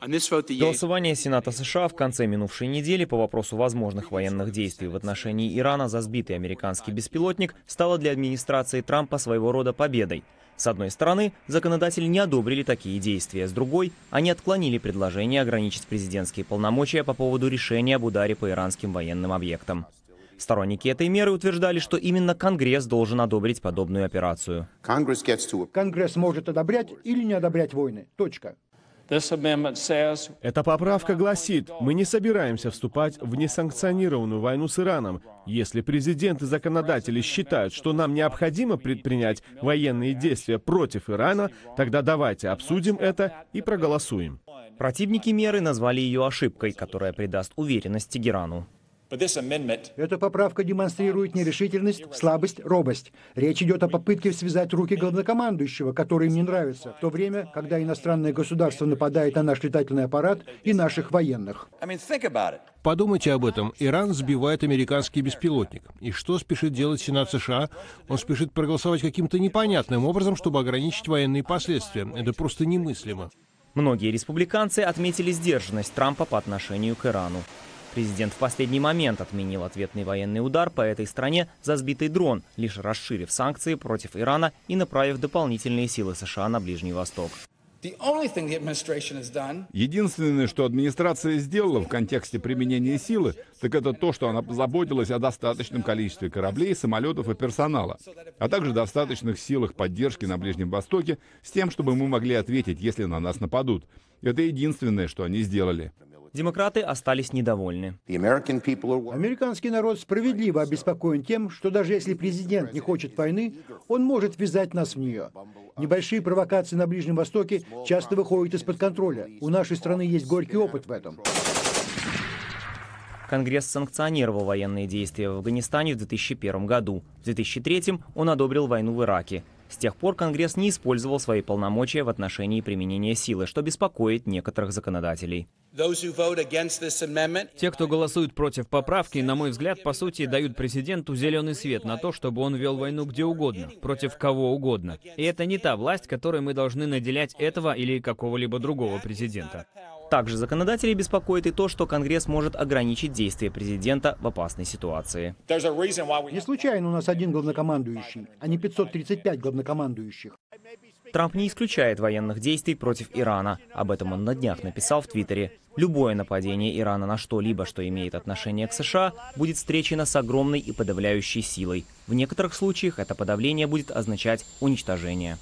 Голосование Сената США в конце минувшей недели по вопросу возможных военных действий в отношении Ирана за сбитый американский беспилотник стало для администрации Трампа своего рода победой. С одной стороны, законодатели не одобрили такие действия, с другой, они отклонили предложение ограничить президентские полномочия по поводу решения об ударе по иранским военным объектам. Сторонники этой меры утверждали, что именно Конгресс должен одобрить подобную операцию. Конгресс может одобрять или не одобрять войны. Точка. Эта поправка гласит, мы не собираемся вступать в несанкционированную войну с Ираном. Если президент и законодатели считают, что нам необходимо предпринять военные действия против Ирана, тогда давайте обсудим это и проголосуем. Противники меры назвали ее ошибкой, которая придаст уверенность Тегерану. Эта поправка демонстрирует нерешительность, слабость, робость. Речь идет о попытке связать руки главнокомандующего, который им не нравится, в то время, когда иностранное государство нападает на наш летательный аппарат и наших военных. Подумайте об этом. Иран сбивает американский беспилотник. И что спешит делать Сенат США? Он спешит проголосовать каким-то непонятным образом, чтобы ограничить военные последствия. Это просто немыслимо. Многие республиканцы отметили сдержанность Трампа по отношению к Ирану. Президент в последний момент отменил ответный военный удар по этой стране за сбитый дрон, лишь расширив санкции против Ирана и направив дополнительные силы США на Ближний Восток. Единственное, что администрация сделала в контексте применения силы, так это то, что она позаботилась о достаточном количестве кораблей, самолетов и персонала, а также достаточных силах поддержки на Ближнем Востоке с тем, чтобы мы могли ответить, если на нас нападут. Это единственное, что они сделали. Демократы остались недовольны. Американский народ справедливо обеспокоен тем, что даже если президент не хочет войны, он может ввязать нас в нее. Небольшие провокации на Ближнем Востоке часто выходят из-под контроля. У нашей страны есть горький опыт в этом. Конгресс санкционировал военные действия в Афганистане в 2001 году. В 2003 он одобрил войну в Ираке. С тех пор Конгресс не использовал свои полномочия в отношении применения силы, что беспокоит некоторых законодателей. Те, кто голосует против поправки, на мой взгляд, по сути, дают президенту зеленый свет на то, чтобы он вел войну где угодно, против кого угодно. И это не та власть, которой мы должны наделять этого или какого-либо другого президента. Также законодателей беспокоит и то, что Конгресс может ограничить действия президента в опасной ситуации. Не случайно у нас один главнокомандующий, а не 535 главнокомандующих. Трамп не исключает военных действий против Ирана. Об этом он на днях написал в Твиттере. Любое нападение Ирана на что-либо, что имеет отношение к США, будет встречено с огромной и подавляющей силой. В некоторых случаях это подавление будет означать уничтожение.